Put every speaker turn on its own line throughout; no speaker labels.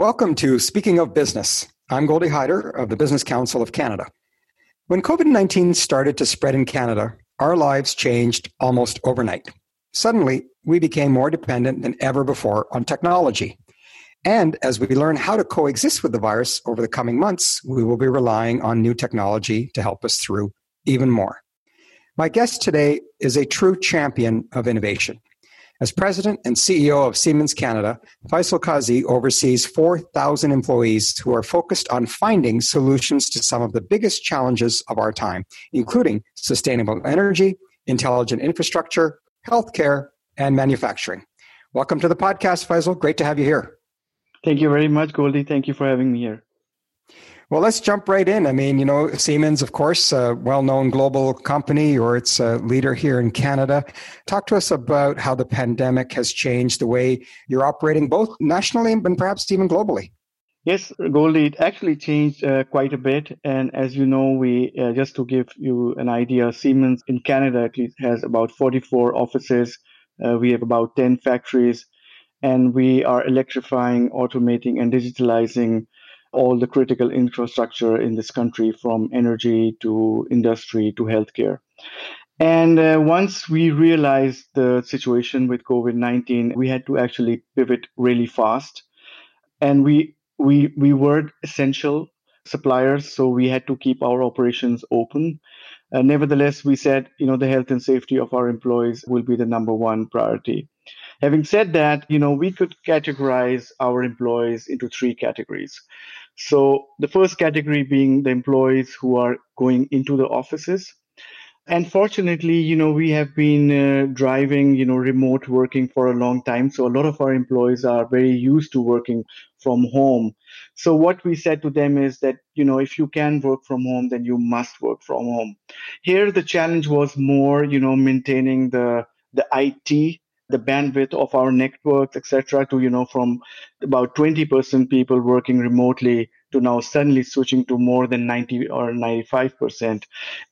Welcome to Speaking of Business. I'm Goldie Hyder of the Business Council of Canada. When COVID 19 started to spread in Canada, our lives changed almost overnight. Suddenly, we became more dependent than ever before on technology. And as we learn how to coexist with the virus over the coming months, we will be relying on new technology to help us through even more. My guest today is a true champion of innovation. As president and CEO of Siemens Canada, Faisal Kazi oversees 4,000 employees who are focused on finding solutions to some of the biggest challenges of our time, including sustainable energy, intelligent infrastructure, healthcare, and manufacturing. Welcome to the podcast, Faisal. Great to have you here.
Thank you very much, Goldie. Thank you for having me here.
Well, let's jump right in. I mean, you know, Siemens, of course, a well known global company or it's a leader here in Canada. Talk to us about how the pandemic has changed the way you're operating both nationally and perhaps even globally.
Yes, Goldie, it actually changed uh, quite a bit. And as you know, we, uh, just to give you an idea, Siemens in Canada at least has about 44 offices. Uh, we have about 10 factories and we are electrifying, automating, and digitalizing all the critical infrastructure in this country from energy to industry to healthcare. And uh, once we realized the situation with COVID 19, we had to actually pivot really fast. And we, we, we were essential suppliers, so we had to keep our operations open. Uh, nevertheless, we said, you know, the health and safety of our employees will be the number one priority. Having said that, you know, we could categorize our employees into three categories. So the first category being the employees who are going into the offices. And fortunately, you know, we have been uh, driving, you know, remote working for a long time. So a lot of our employees are very used to working from home. So what we said to them is that, you know, if you can work from home, then you must work from home. Here, the challenge was more, you know, maintaining the, the IT the bandwidth of our networks, etc., to you know from about 20% people working remotely to now suddenly switching to more than 90 or 95 percent.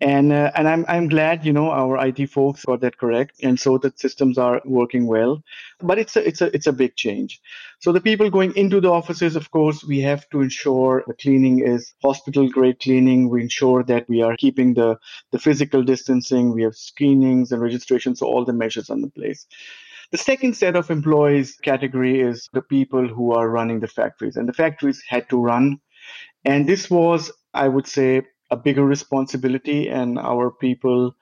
And uh, and i'm i'm glad you know our it folks got that correct and so the systems are working well. But it's a it's a it's a big change. So the people going into the offices of course we have to ensure the cleaning is hospital grade cleaning. We ensure that we are keeping the the physical distancing. We have screenings and registrations so all the measures on the place the second set of employees category is the people who are running the factories, and the factories had to run. And this was, I would say, a bigger responsibility, and our people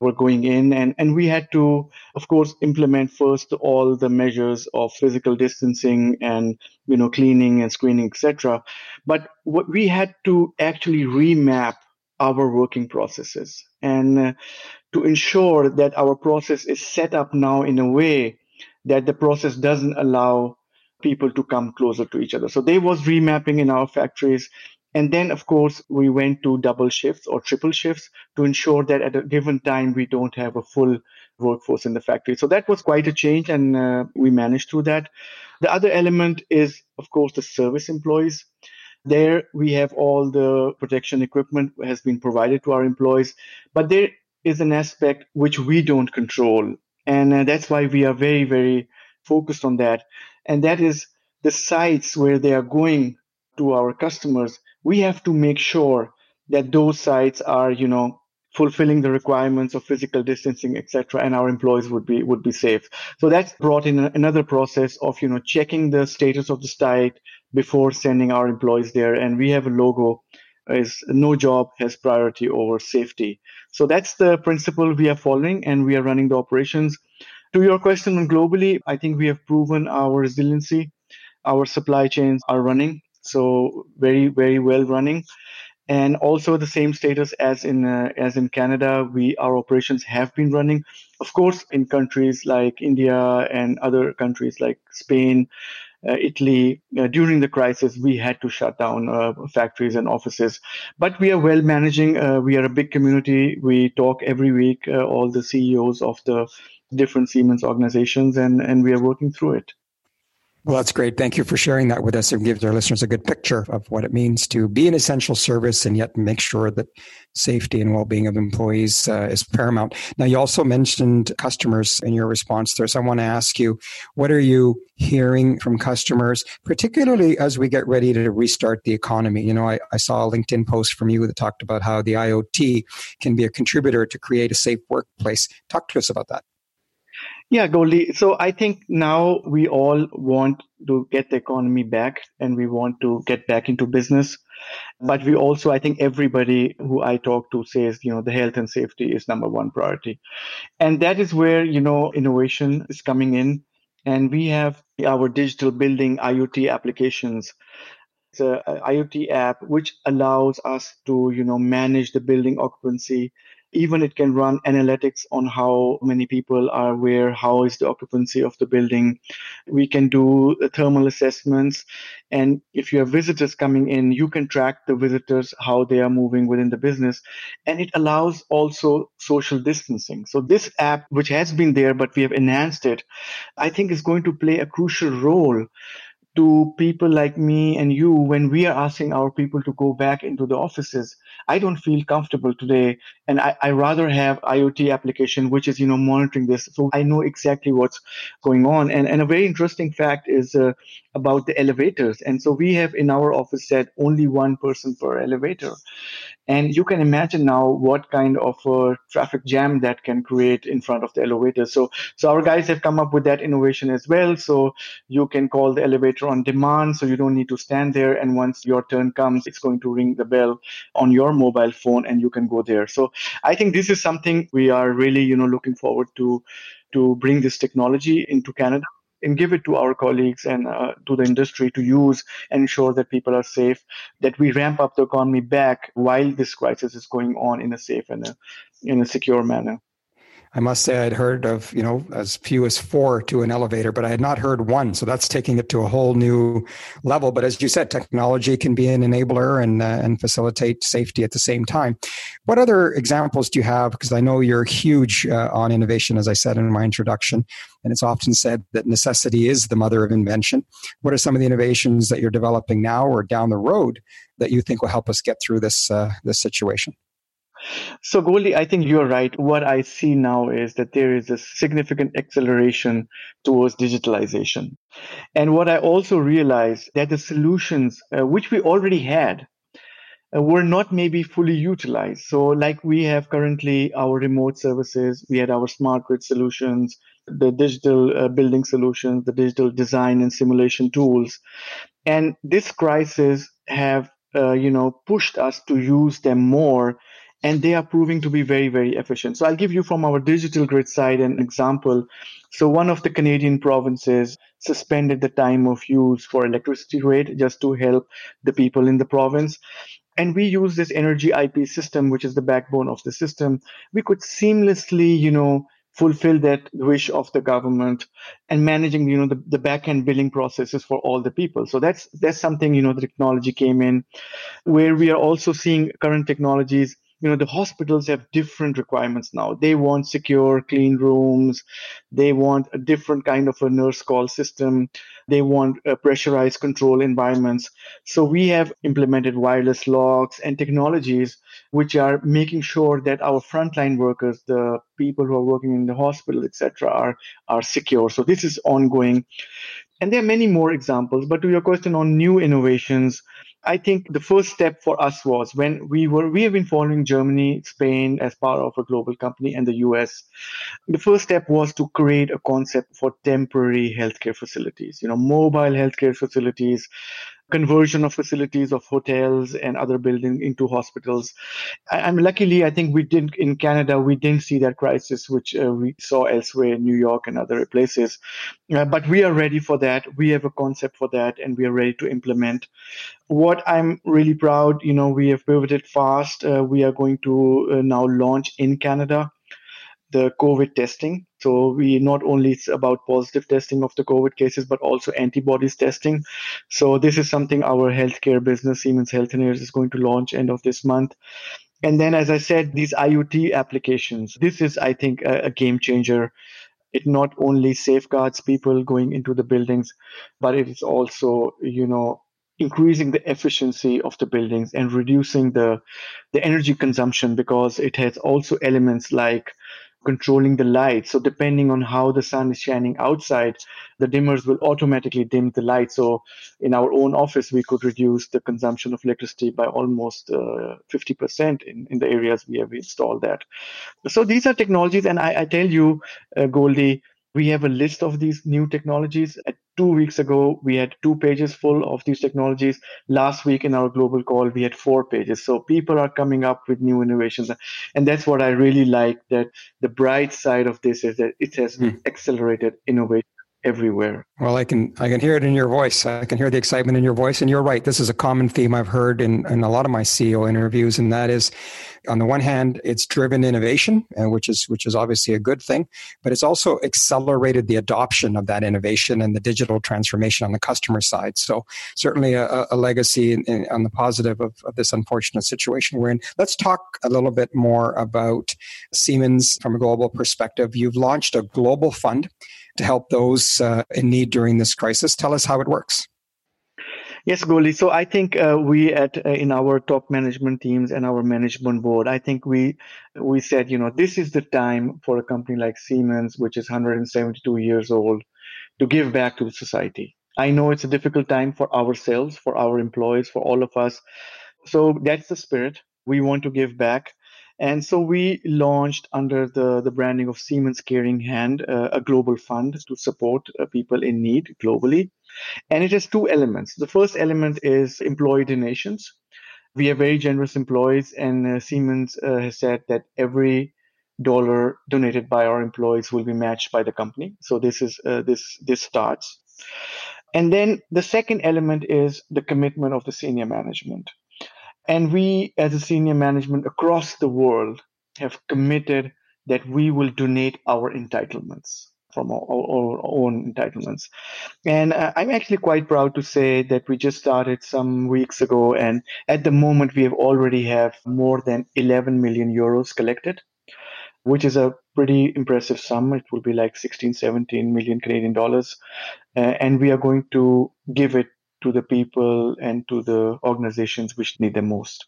were going in and, and we had to of course implement first all the measures of physical distancing and you know cleaning and screening etc but what we had to actually remap our working processes and uh, to ensure that our process is set up now in a way that the process doesn't allow people to come closer to each other. So there was remapping in our factories. And then, of course, we went to double shifts or triple shifts to ensure that at a given time we don't have a full workforce in the factory. So that was quite a change, and uh, we managed through that. The other element is, of course, the service employees. There we have all the protection equipment has been provided to our employees, but there is an aspect which we don't control. And uh, that's why we are very, very focused on that. And that is the sites where they are going to our customers. We have to make sure that those sites are, you know, fulfilling the requirements of physical distancing, etc., and our employees would be would be safe. So that's brought in another process of you know checking the status of the site before sending our employees there. And we have a logo is no job has priority over safety. So that's the principle we are following and we are running the operations. To your question on globally, I think we have proven our resiliency. Our supply chains are running, so very, very well running. And also the same status as in uh, as in Canada, we our operations have been running. Of course, in countries like India and other countries like Spain, Italy, uh, during the crisis, we had to shut down uh, factories and offices. But we are well managing. we are a big community. We talk every week, all the CEOs of the different Siemens organizations, and, and we are working through it.
Well, that's great. Thank you for sharing that with us. It gives our listeners a good picture of what it means to be an essential service and yet make sure that safety and well-being of employees uh, is paramount. Now, you also mentioned customers in your response there. So I want to ask you, what are you hearing from customers, particularly as we get ready to restart the economy? You know, I, I saw a LinkedIn post from you that talked about how the IoT can be a contributor to create a safe workplace. Talk to us about that.
Yeah, Goldie. So I think now we all want to get the economy back and we want to get back into business. But we also, I think everybody who I talk to says, you know, the health and safety is number one priority. And that is where, you know, innovation is coming in. And we have our digital building IoT applications. It's a, a IoT app which allows us to, you know, manage the building occupancy even it can run analytics on how many people are where, how is the occupancy of the building. We can do thermal assessments. And if you have visitors coming in, you can track the visitors, how they are moving within the business. And it allows also social distancing. So this app, which has been there, but we have enhanced it, I think is going to play a crucial role to people like me and you when we are asking our people to go back into the offices i don't feel comfortable today and i, I rather have iot application which is you know monitoring this so i know exactly what's going on and, and a very interesting fact is uh, about the elevators and so we have in our office said only one person per elevator and you can imagine now what kind of a traffic jam that can create in front of the elevator. So, so our guys have come up with that innovation as well. So you can call the elevator on demand. So you don't need to stand there. And once your turn comes, it's going to ring the bell on your mobile phone and you can go there. So I think this is something we are really, you know, looking forward to, to bring this technology into Canada and give it to our colleagues and uh, to the industry to use and ensure that people are safe, that we ramp up the economy back while this crisis is going on in a safe and a, in a secure manner.
I must say I'd heard of, you know, as few as four to an elevator, but I had not heard one. So that's taking it to a whole new level. But as you said, technology can be an enabler and, uh, and facilitate safety at the same time. What other examples do you have? Because I know you're huge uh, on innovation, as I said in my introduction. And it's often said that necessity is the mother of invention. What are some of the innovations that you're developing now or down the road that you think will help us get through this, uh, this situation?
So, Goldie, I think you're right. What I see now is that there is a significant acceleration towards digitalization. And what I also realized that the solutions, uh, which we already had, uh, were not maybe fully utilized. So, like we have currently our remote services, we had our smart grid solutions, the digital uh, building solutions, the digital design and simulation tools. And this crisis have, uh, you know, pushed us to use them more and they are proving to be very, very efficient. So I'll give you from our digital grid side an example. So one of the Canadian provinces suspended the time of use for electricity rate just to help the people in the province. And we use this energy IP system, which is the backbone of the system. We could seamlessly, you know, fulfill that wish of the government and managing you know the, the back end billing processes for all the people so that's that's something you know the technology came in where we are also seeing current technologies you know the hospitals have different requirements now. They want secure clean rooms. They want a different kind of a nurse call system. They want uh, pressurized control environments. So we have implemented wireless locks and technologies which are making sure that our frontline workers the people who are working in the hospital etc are are secure. So this is ongoing. And there are many more examples but to your question on new innovations I think the first step for us was when we were, we have been following Germany, Spain as part of a global company and the US. The first step was to create a concept for temporary healthcare facilities, you know, mobile healthcare facilities conversion of facilities of hotels and other buildings into hospitals. I'm luckily, I think we didn't in Canada, we didn't see that crisis, which uh, we saw elsewhere in New York and other places. Uh, but we are ready for that. We have a concept for that and we are ready to implement. What I'm really proud, you know, we have pivoted fast. Uh, we are going to uh, now launch in Canada the COVID testing. So we not only it's about positive testing of the COVID cases, but also antibodies testing. So this is something our healthcare business, Siemens Healthineers, is going to launch end of this month. And then, as I said, these IoT applications. This is, I think, a, a game changer. it not only safeguards people going into the buildings, but it is also, you know, increasing the efficiency of the buildings and reducing the the energy consumption because it has also elements like controlling the light. So depending on how the sun is shining outside, the dimmers will automatically dim the light. So in our own office, we could reduce the consumption of electricity by almost uh, 50% in, in the areas we have installed that. So these are technologies. And I, I tell you, uh, Goldie, we have a list of these new technologies. At two weeks ago, we had two pages full of these technologies. Last week in our global call, we had four pages. So people are coming up with new innovations. And that's what I really like that the bright side of this is that it has mm. accelerated innovation everywhere.
Well, I can I can hear it in your voice. I can hear the excitement in your voice, and you're right. This is a common theme I've heard in, in a lot of my CEO interviews, and that is, on the one hand, it's driven innovation, uh, which is which is obviously a good thing, but it's also accelerated the adoption of that innovation and the digital transformation on the customer side. So certainly a, a legacy in, in, on the positive of, of this unfortunate situation we're in. Let's talk a little bit more about Siemens from a global perspective. You've launched a global fund to help those uh, in need during this crisis. Tell us how it works.
Yes, Goldie. So I think uh, we at uh, in our top management teams and our management board, I think we we said, you know, this is the time for a company like Siemens, which is 172 years old, to give back to society. I know it's a difficult time for ourselves, for our employees, for all of us. So that's the spirit. We want to give back. And so we launched under the, the branding of Siemens Caring Hand uh, a global fund to support uh, people in need globally. And it has two elements. The first element is employee donations. We have very generous employees, and uh, Siemens uh, has said that every dollar donated by our employees will be matched by the company. So this is uh, this this starts. And then the second element is the commitment of the senior management. And we, as a senior management across the world, have committed that we will donate our entitlements from our, our, own entitlements. And uh, I'm actually quite proud to say that we just started some weeks ago, and at the moment we have already have more than 11 million euros collected, which is a pretty impressive sum. It will be like 16, 17 million Canadian dollars, uh, and we are going to give it to the people and to the organizations which need them most.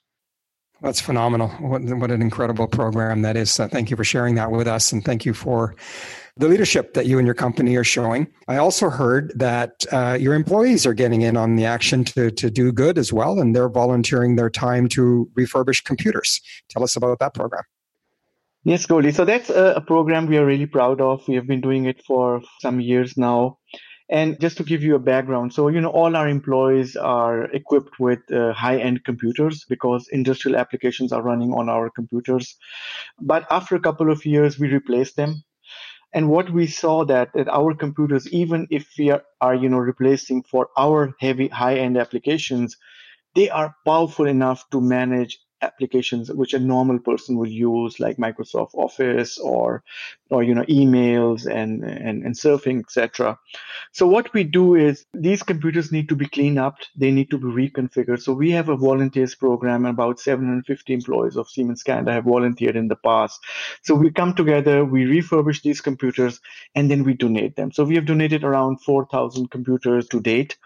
That's phenomenal. What, what an incredible program that is. Uh, thank you for sharing that with us. And thank you for the leadership that you and your company are showing. I also heard that uh, your employees are getting in on the action to, to do good as well, and they're volunteering their time to refurbish computers. Tell us about that program.
Yes, Goldie. So that's a, a program we are really proud of. We have been doing it for some years now. And just to give you a background, so, you know, all our employees are equipped with uh, high end computers because industrial applications are running on our computers. But after a couple of years, we replaced them. And what we saw that, that our computers, even if we are, are you know, replacing for our heavy high end applications, they are powerful enough to manage applications which a normal person would use like microsoft office or or you know emails and and, and surfing etc so what we do is these computers need to be cleaned up. They need to be reconfigured. So we have a volunteers program about 750 employees of siemens canada have volunteered in the past. So we come together we refurbish these computers and then we donate them. So we have donated around 4000 computers to date.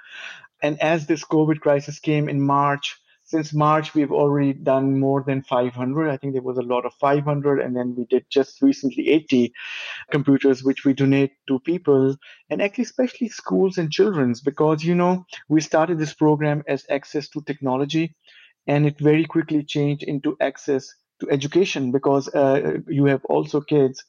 And as this covid crisis came in march since March, we've already done more than 500. I think there was a lot of 500, and then we did just recently 80 computers, which we donate to people, and actually, especially schools and children's, because you know we started this program as access to technology, and it very quickly changed into access to education because uh, you have also kids.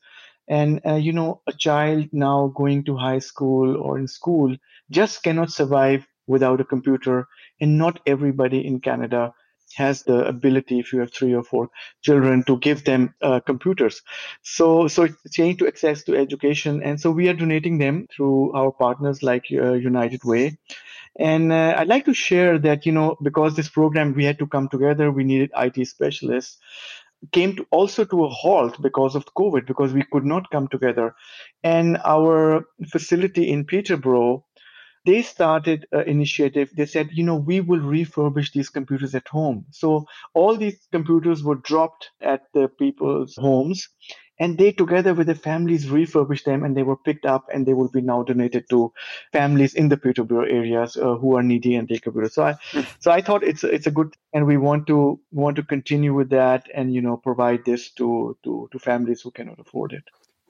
And uh, you know, a child now going to high school or in school just cannot survive without a computer and not everybody in Canada has the ability, if you have three or four children, to give them uh, computers. So, so it's changed to access to education, and so we are donating them through our partners like uh, United Way. And uh, I'd like to share that you know because this program we had to come together, we needed IT specialists came to also to a halt because of COVID, because we could not come together. And our facility in Peterborough they started an initiative. They said, you know, we will refurbish these computers at home. So all these computers were dropped at the people's homes and they together with the families refurbished them and they were picked up and they will be now donated to families in the Peterborough areas uh, who are needy and take a so I so I thought it's it's a good and we want to want to continue with that and you know provide this to to to families who cannot afford it.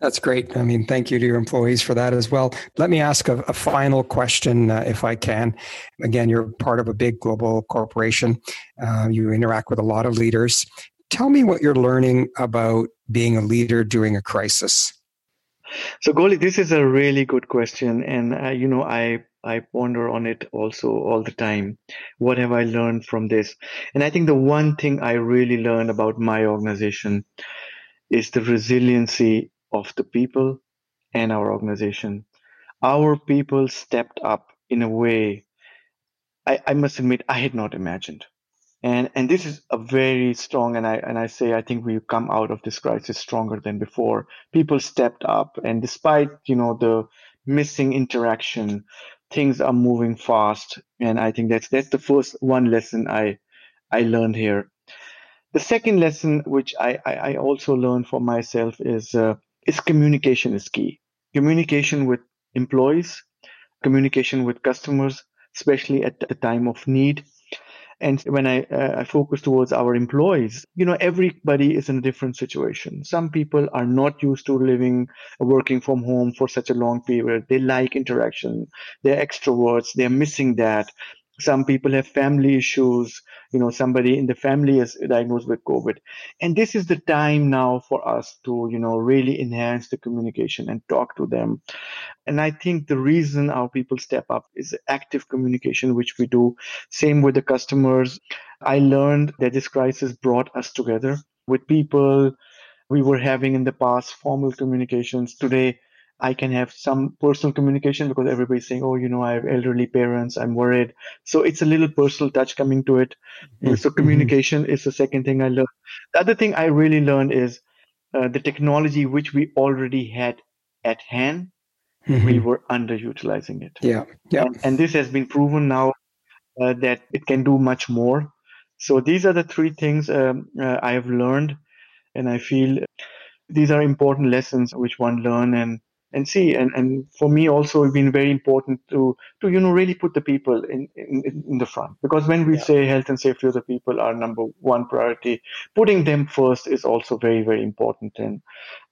That's great. I mean, thank you to your employees for that as well. Let me ask a, a final question, uh, if I can. Again, you're part of a big global corporation. Uh, you interact with a lot of leaders. Tell me what you're learning about being a leader during a crisis.
So, Goldie, this is a really good question, and uh, you know, I I ponder on it also all the time. What have I learned from this? And I think the one thing I really learned about my organization is the resiliency of the people and our organization. Our people stepped up in a way I, I must admit I had not imagined. And and this is a very strong and I and I say I think we come out of this crisis stronger than before. People stepped up and despite, you know, the missing interaction, things are moving fast. And I think that's that's the first one lesson I I learned here. The second lesson, which I, I, I also learned for myself, is uh, is communication is key. Communication with employees, communication with customers, especially at the time of need. And when I, uh, I focus towards our employees, you know, everybody is in a different situation. Some people are not used to living, working from home for such a long period. They like interaction. They're extroverts. They're missing that. Some people have family issues you know somebody in the family is diagnosed with covid. And this is the time now for us to you know really enhance the communication and talk to them. And i think the reason our people step up is active communication which we do. Same with the customers. I learned that this crisis brought us together with people we were having in the past formal communications. Today I can have some personal communication because everybody's saying, oh, you know, I have elderly parents, I'm worried. So it's a little personal touch coming to it. Mm-hmm. So communication is the second thing I learned. The other thing I really learned is uh, the technology which we already had at hand, mm-hmm. we were underutilizing it.
Yeah. Yeah.
And, and this has been proven now uh, that it can do much more. So these are the three things um, uh, I have learned. And I feel these are important lessons which one learn and and see. And, and for me also, it's been very important to, to, you know, really put the people in, in, in the front. Because when we yeah. say health and safety of the people are number one priority, putting them first is also very, very important. And,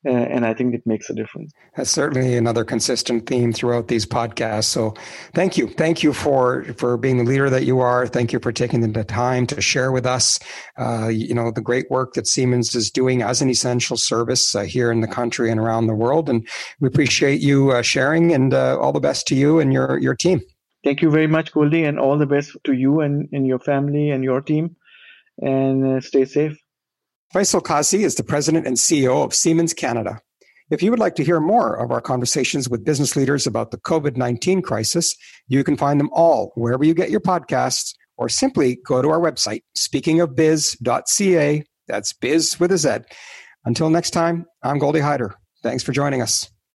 and I think it makes a difference.
That's certainly another consistent theme throughout these podcasts. So thank you. Thank you for, for being the leader that you are. Thank you for taking the time to share with us, uh, you know, the great work that Siemens is doing as an essential service uh, here in the country and around the world. And we appreciate you uh, sharing and uh, all the best to you and your, your team.
Thank you very much, Goldie, and all the best to you and, and your family and your team. And uh, stay safe.
Faisal Kazi is the president and CEO of Siemens Canada. If you would like to hear more of our conversations with business leaders about the COVID 19 crisis, you can find them all wherever you get your podcasts or simply go to our website, speakingofbiz.ca. That's biz with a Z. Until next time, I'm Goldie Hyder. Thanks for joining us.